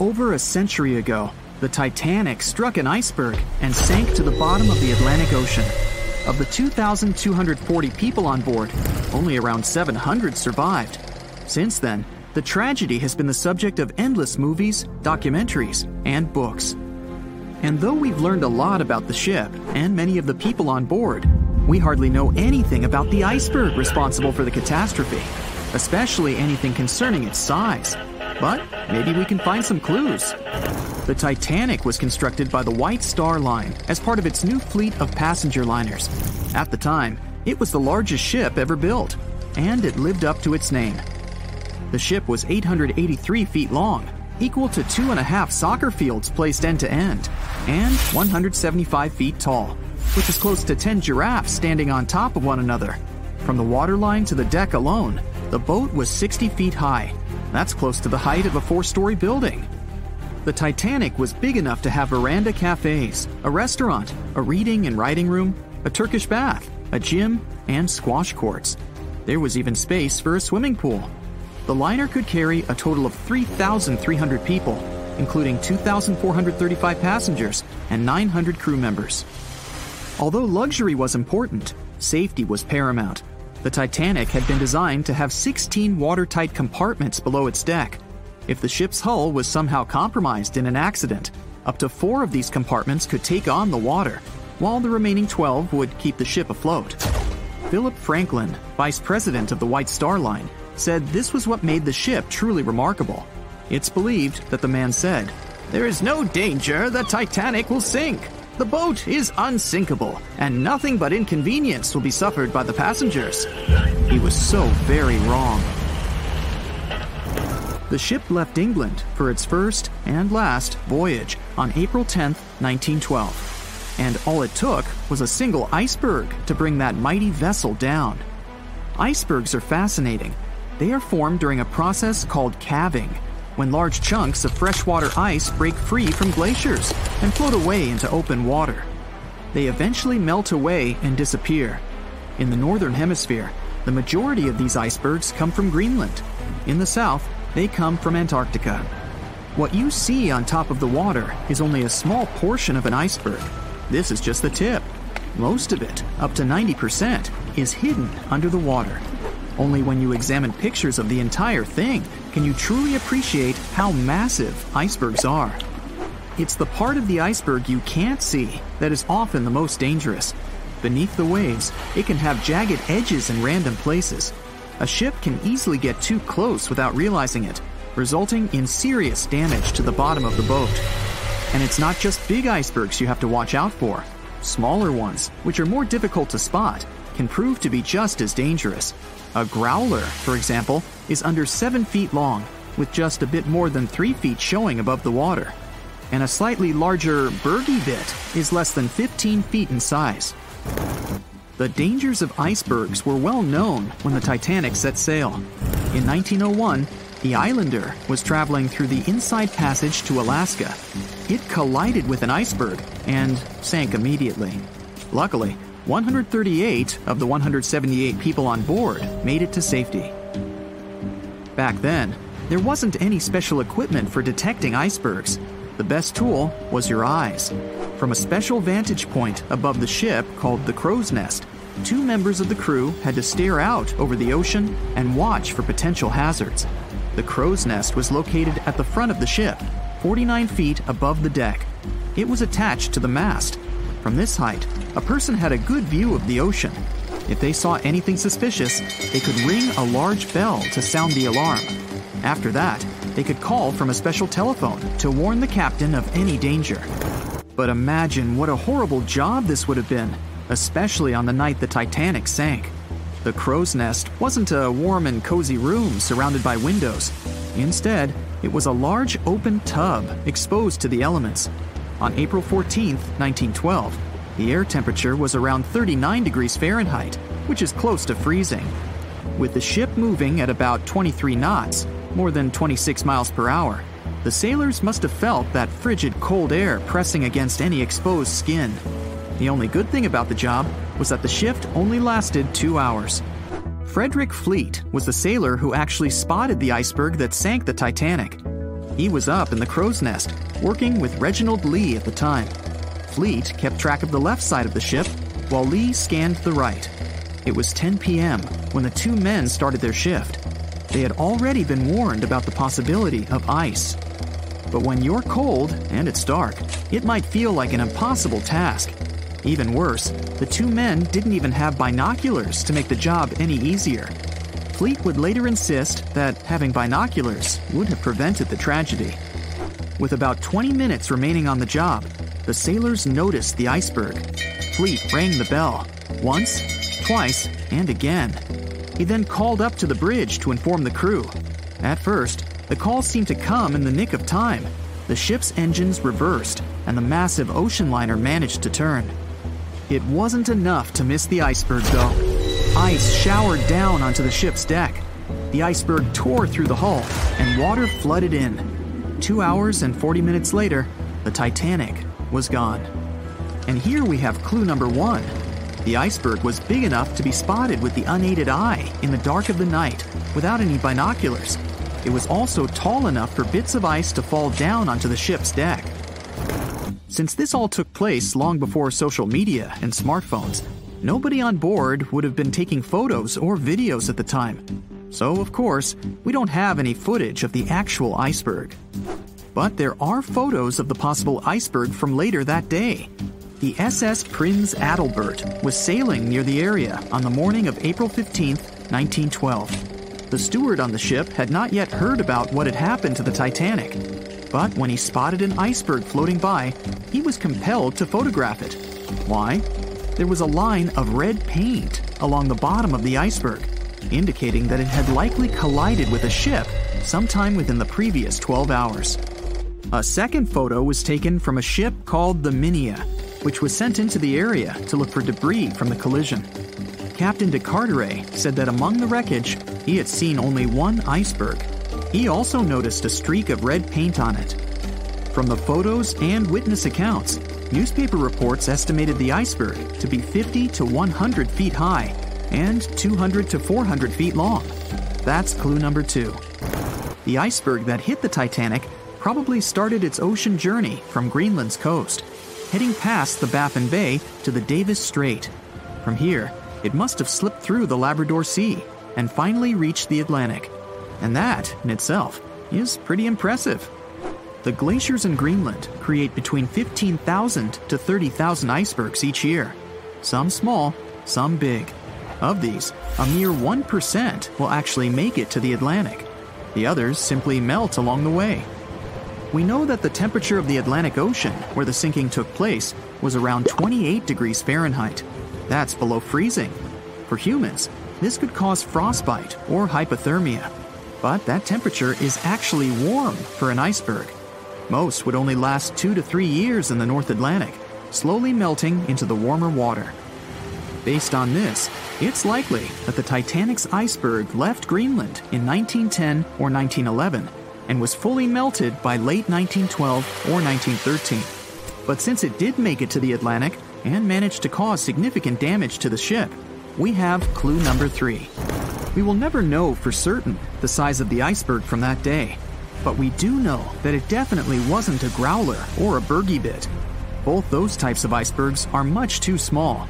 over a century ago, the Titanic struck an iceberg and sank to the bottom of the Atlantic Ocean. Of the 2,240 people on board, only around 700 survived. Since then, the tragedy has been the subject of endless movies, documentaries, and books. And though we've learned a lot about the ship and many of the people on board, we hardly know anything about the iceberg responsible for the catastrophe, especially anything concerning its size. But maybe we can find some clues. The Titanic was constructed by the White Star Line as part of its new fleet of passenger liners. At the time, it was the largest ship ever built, and it lived up to its name. The ship was 883 feet long, equal to two and a half soccer fields placed end to end, and 175 feet tall, which is close to 10 giraffes standing on top of one another. From the waterline to the deck alone, the boat was 60 feet high. That's close to the height of a four story building. The Titanic was big enough to have veranda cafes, a restaurant, a reading and writing room, a Turkish bath, a gym, and squash courts. There was even space for a swimming pool. The liner could carry a total of 3,300 people, including 2,435 passengers and 900 crew members. Although luxury was important, safety was paramount. The Titanic had been designed to have 16 watertight compartments below its deck. If the ship's hull was somehow compromised in an accident, up to four of these compartments could take on the water, while the remaining 12 would keep the ship afloat. Philip Franklin, vice president of the White Star Line, said this was what made the ship truly remarkable. It's believed that the man said, There is no danger the Titanic will sink. The boat is unsinkable, and nothing but inconvenience will be suffered by the passengers. He was so very wrong. The ship left England for its first and last voyage on April 10, 1912. And all it took was a single iceberg to bring that mighty vessel down. Icebergs are fascinating. They are formed during a process called calving, when large chunks of freshwater ice break free from glaciers and float away into open water. They eventually melt away and disappear. In the northern hemisphere, the majority of these icebergs come from Greenland. In the south, they come from Antarctica. What you see on top of the water is only a small portion of an iceberg. This is just the tip. Most of it, up to 90%, is hidden under the water. Only when you examine pictures of the entire thing can you truly appreciate how massive icebergs are. It's the part of the iceberg you can't see that is often the most dangerous. Beneath the waves, it can have jagged edges in random places. A ship can easily get too close without realizing it, resulting in serious damage to the bottom of the boat. And it's not just big icebergs you have to watch out for. Smaller ones, which are more difficult to spot, can prove to be just as dangerous. A growler, for example, is under 7 feet long, with just a bit more than 3 feet showing above the water. And a slightly larger bergy bit is less than 15 feet in size. The dangers of icebergs were well known when the Titanic set sail. In 1901, the Islander was traveling through the inside passage to Alaska. It collided with an iceberg and sank immediately. Luckily, 138 of the 178 people on board made it to safety. Back then, there wasn't any special equipment for detecting icebergs. The best tool was your eyes. From a special vantage point above the ship called the crow's nest, two members of the crew had to stare out over the ocean and watch for potential hazards. The crow's nest was located at the front of the ship, 49 feet above the deck. It was attached to the mast. From this height, a person had a good view of the ocean. If they saw anything suspicious, they could ring a large bell to sound the alarm. After that, they could call from a special telephone to warn the captain of any danger. But imagine what a horrible job this would have been, especially on the night the Titanic sank. The crow's nest wasn't a warm and cozy room surrounded by windows. Instead, it was a large open tub exposed to the elements. On April 14, 1912, the air temperature was around 39 degrees Fahrenheit, which is close to freezing. With the ship moving at about 23 knots, more than 26 miles per hour, the sailors must have felt that frigid cold air pressing against any exposed skin. The only good thing about the job was that the shift only lasted two hours. Frederick Fleet was the sailor who actually spotted the iceberg that sank the Titanic. He was up in the crow's nest, working with Reginald Lee at the time. Fleet kept track of the left side of the ship, while Lee scanned the right. It was 10 p.m. when the two men started their shift. They had already been warned about the possibility of ice. But when you're cold and it's dark, it might feel like an impossible task. Even worse, the two men didn't even have binoculars to make the job any easier. Fleet would later insist that having binoculars would have prevented the tragedy. With about 20 minutes remaining on the job, the sailors noticed the iceberg. Fleet rang the bell once, twice, and again. He then called up to the bridge to inform the crew. At first, the call seemed to come in the nick of time. The ship's engines reversed, and the massive ocean liner managed to turn. It wasn't enough to miss the iceberg, though. Ice showered down onto the ship's deck. The iceberg tore through the hull, and water flooded in. Two hours and 40 minutes later, the Titanic was gone. And here we have clue number one. The iceberg was big enough to be spotted with the unaided eye in the dark of the night without any binoculars. It was also tall enough for bits of ice to fall down onto the ship's deck. Since this all took place long before social media and smartphones, nobody on board would have been taking photos or videos at the time. So, of course, we don't have any footage of the actual iceberg. But there are photos of the possible iceberg from later that day. The SS Prinz Adalbert was sailing near the area on the morning of April 15, 1912. The steward on the ship had not yet heard about what had happened to the Titanic, but when he spotted an iceberg floating by, he was compelled to photograph it. Why? There was a line of red paint along the bottom of the iceberg, indicating that it had likely collided with a ship sometime within the previous 12 hours. A second photo was taken from a ship called the Minia, which was sent into the area to look for debris from the collision. Captain de Carteret said that among the wreckage, he had seen only one iceberg. He also noticed a streak of red paint on it. From the photos and witness accounts, newspaper reports estimated the iceberg to be 50 to 100 feet high and 200 to 400 feet long. That's clue number two. The iceberg that hit the Titanic probably started its ocean journey from Greenland's coast, heading past the Baffin Bay to the Davis Strait. From here, it must have slipped through the Labrador Sea and finally reached the Atlantic. And that, in itself, is pretty impressive. The glaciers in Greenland create between 15,000 to 30,000 icebergs each year, some small, some big. Of these, a mere 1% will actually make it to the Atlantic. The others simply melt along the way. We know that the temperature of the Atlantic Ocean, where the sinking took place, was around 28 degrees Fahrenheit. That's below freezing. For humans, this could cause frostbite or hypothermia. But that temperature is actually warm for an iceberg. Most would only last two to three years in the North Atlantic, slowly melting into the warmer water. Based on this, it's likely that the Titanic's iceberg left Greenland in 1910 or 1911 and was fully melted by late 1912 or 1913. But since it did make it to the Atlantic and managed to cause significant damage to the ship, we have clue number three. We will never know for certain the size of the iceberg from that day, but we do know that it definitely wasn't a growler or a bergy bit. Both those types of icebergs are much too small.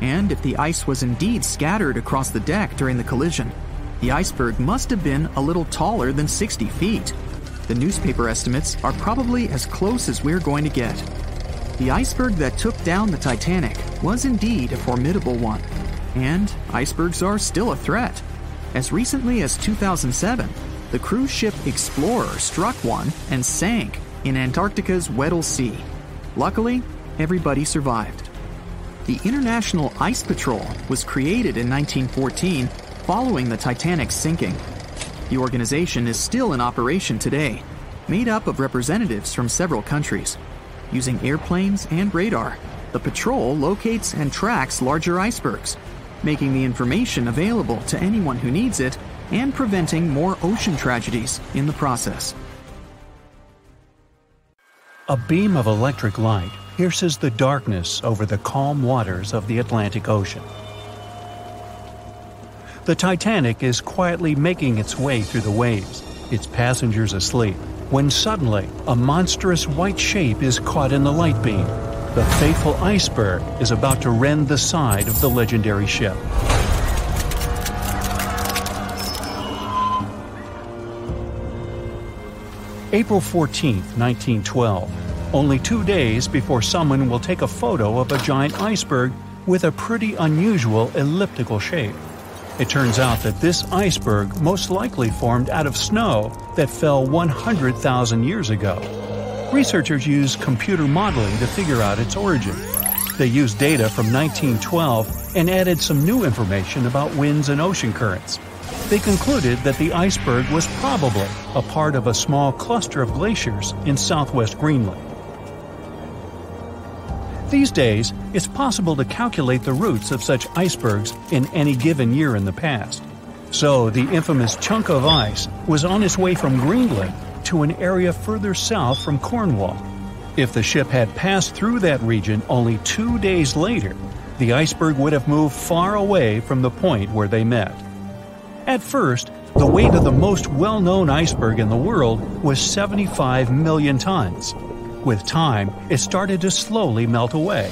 And if the ice was indeed scattered across the deck during the collision, the iceberg must have been a little taller than 60 feet. The newspaper estimates are probably as close as we're going to get. The iceberg that took down the Titanic was indeed a formidable one, and icebergs are still a threat. As recently as 2007, the cruise ship Explorer struck one and sank in Antarctica's Weddell Sea. Luckily, everybody survived. The International Ice Patrol was created in 1914 following the Titanic's sinking. The organization is still in operation today, made up of representatives from several countries. Using airplanes and radar, the patrol locates and tracks larger icebergs, making the information available to anyone who needs it and preventing more ocean tragedies in the process. A beam of electric light pierces the darkness over the calm waters of the Atlantic Ocean. The Titanic is quietly making its way through the waves, its passengers asleep, when suddenly a monstrous white shape is caught in the light beam. The fateful iceberg is about to rend the side of the legendary ship. April 14, 1912, only two days before someone will take a photo of a giant iceberg with a pretty unusual elliptical shape. It turns out that this iceberg most likely formed out of snow that fell 100,000 years ago. Researchers used computer modeling to figure out its origin. They used data from 1912 and added some new information about winds and ocean currents. They concluded that the iceberg was probably a part of a small cluster of glaciers in southwest Greenland. These days, it's possible to calculate the routes of such icebergs in any given year in the past. So, the infamous chunk of ice was on its way from Greenland to an area further south from Cornwall. If the ship had passed through that region only two days later, the iceberg would have moved far away from the point where they met. At first, the weight of the most well known iceberg in the world was 75 million tons. With time, it started to slowly melt away.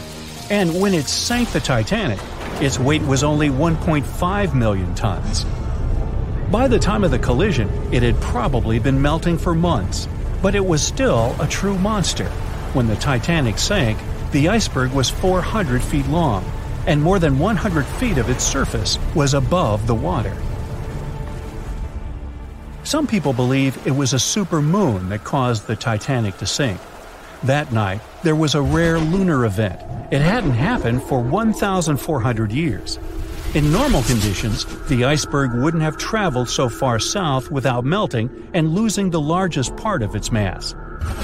And when it sank the Titanic, its weight was only 1.5 million tons. By the time of the collision, it had probably been melting for months, but it was still a true monster. When the Titanic sank, the iceberg was 400 feet long, and more than 100 feet of its surface was above the water. Some people believe it was a super moon that caused the Titanic to sink. That night, there was a rare lunar event. It hadn't happened for 1,400 years. In normal conditions, the iceberg wouldn't have traveled so far south without melting and losing the largest part of its mass.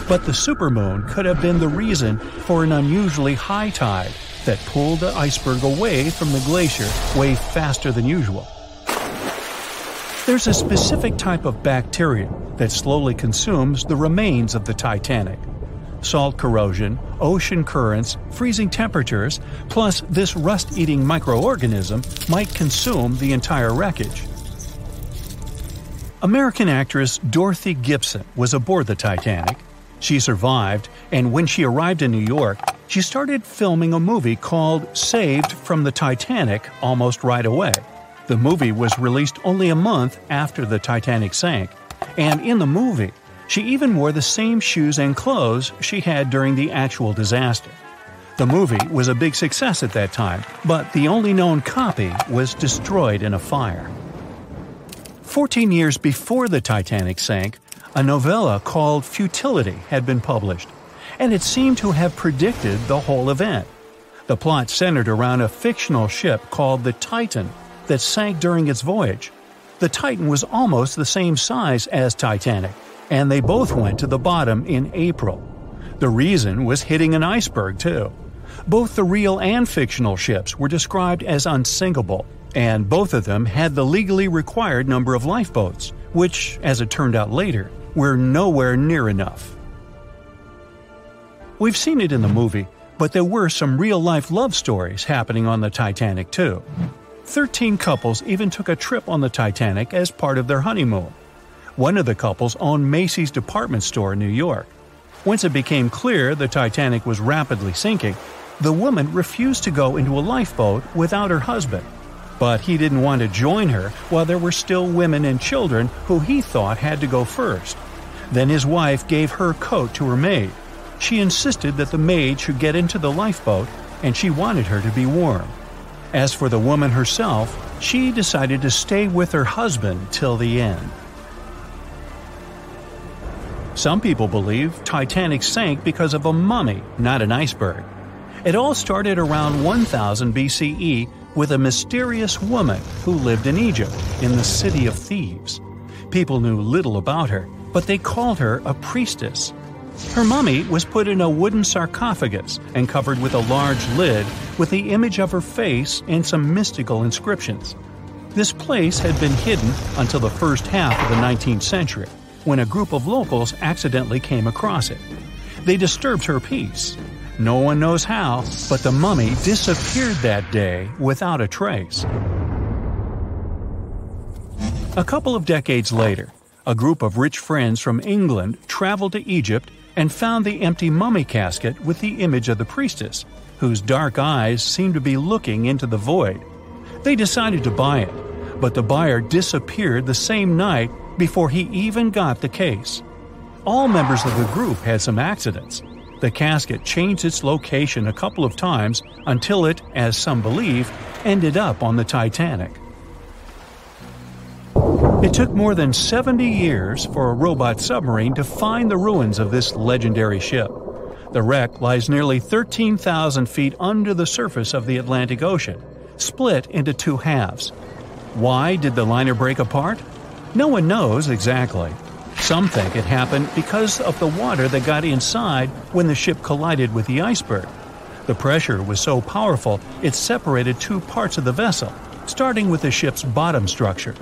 But the supermoon could have been the reason for an unusually high tide that pulled the iceberg away from the glacier way faster than usual. There's a specific type of bacteria that slowly consumes the remains of the Titanic salt corrosion, ocean currents, freezing temperatures, plus this rust eating microorganism might consume the entire wreckage. American actress Dorothy Gibson was aboard the Titanic. She survived, and when she arrived in New York, she started filming a movie called Saved from the Titanic almost right away. The movie was released only a month after the Titanic sank, and in the movie, she even wore the same shoes and clothes she had during the actual disaster. The movie was a big success at that time, but the only known copy was destroyed in a fire. Fourteen years before the Titanic sank, a novella called Futility had been published, and it seemed to have predicted the whole event. The plot centered around a fictional ship called the Titan that sank during its voyage. The Titan was almost the same size as Titanic, and they both went to the bottom in April. The reason was hitting an iceberg, too. Both the real and fictional ships were described as unsinkable, and both of them had the legally required number of lifeboats, which, as it turned out later, were nowhere near enough. We've seen it in the movie, but there were some real life love stories happening on the Titanic, too. Thirteen couples even took a trip on the Titanic as part of their honeymoon. One of the couples owned Macy's department store in New York. Once it became clear the Titanic was rapidly sinking, the woman refused to go into a lifeboat without her husband. But he didn't want to join her while there were still women and children who he thought had to go first. Then his wife gave her coat to her maid. She insisted that the maid should get into the lifeboat, and she wanted her to be warm. As for the woman herself, she decided to stay with her husband till the end. Some people believe Titanic sank because of a mummy, not an iceberg. It all started around 1000 BCE with a mysterious woman who lived in Egypt, in the city of Thebes. People knew little about her, but they called her a priestess. Her mummy was put in a wooden sarcophagus and covered with a large lid with the image of her face and some mystical inscriptions. This place had been hidden until the first half of the 19th century when a group of locals accidentally came across it. They disturbed her peace. No one knows how, but the mummy disappeared that day without a trace. A couple of decades later, A group of rich friends from England traveled to Egypt and found the empty mummy casket with the image of the priestess, whose dark eyes seemed to be looking into the void. They decided to buy it, but the buyer disappeared the same night before he even got the case. All members of the group had some accidents. The casket changed its location a couple of times until it, as some believe, ended up on the Titanic. It took more than 70 years for a robot submarine to find the ruins of this legendary ship. The wreck lies nearly 13,000 feet under the surface of the Atlantic Ocean, split into two halves. Why did the liner break apart? No one knows exactly. Some think it happened because of the water that got inside when the ship collided with the iceberg. The pressure was so powerful it separated two parts of the vessel, starting with the ship's bottom structure.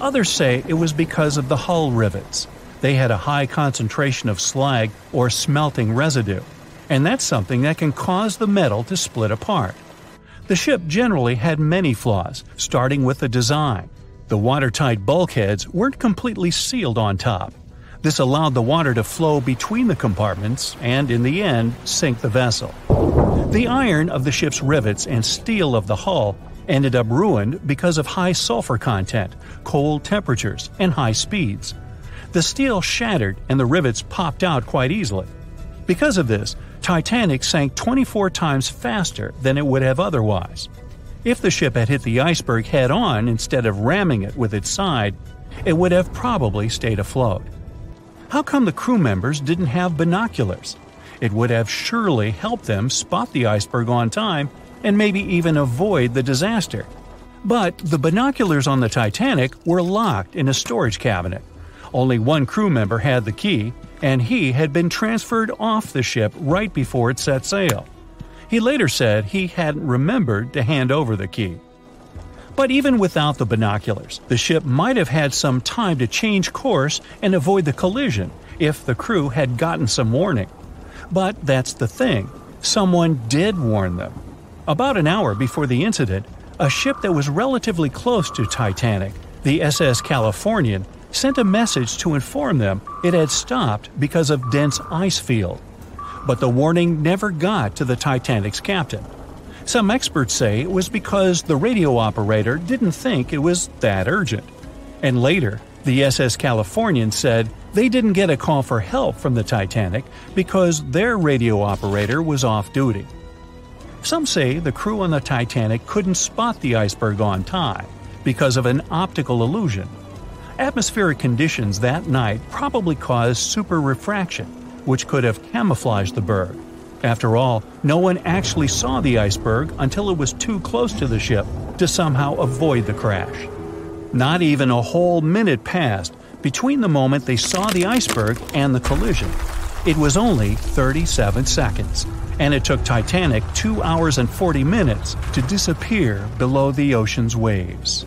Others say it was because of the hull rivets. They had a high concentration of slag or smelting residue, and that's something that can cause the metal to split apart. The ship generally had many flaws, starting with the design. The watertight bulkheads weren't completely sealed on top. This allowed the water to flow between the compartments and, in the end, sink the vessel. The iron of the ship's rivets and steel of the hull ended up ruined because of high sulfur content, cold temperatures, and high speeds. The steel shattered and the rivets popped out quite easily. Because of this, Titanic sank 24 times faster than it would have otherwise. If the ship had hit the iceberg head on instead of ramming it with its side, it would have probably stayed afloat. How come the crew members didn't have binoculars? It would have surely helped them spot the iceberg on time and maybe even avoid the disaster. But the binoculars on the Titanic were locked in a storage cabinet. Only one crew member had the key, and he had been transferred off the ship right before it set sail. He later said he hadn't remembered to hand over the key. But even without the binoculars, the ship might have had some time to change course and avoid the collision if the crew had gotten some warning. But that's the thing someone did warn them. About an hour before the incident, a ship that was relatively close to Titanic, the SS Californian, sent a message to inform them it had stopped because of dense ice field but the warning never got to the Titanic's captain. Some experts say it was because the radio operator didn't think it was that urgent. And later, the SS Californian said they didn't get a call for help from the Titanic because their radio operator was off duty. Some say the crew on the Titanic couldn't spot the iceberg on time because of an optical illusion. Atmospheric conditions that night probably caused super refraction, which could have camouflaged the berg. After all, no one actually saw the iceberg until it was too close to the ship to somehow avoid the crash. Not even a whole minute passed between the moment they saw the iceberg and the collision. It was only 37 seconds, and it took Titanic 2 hours and 40 minutes to disappear below the ocean's waves.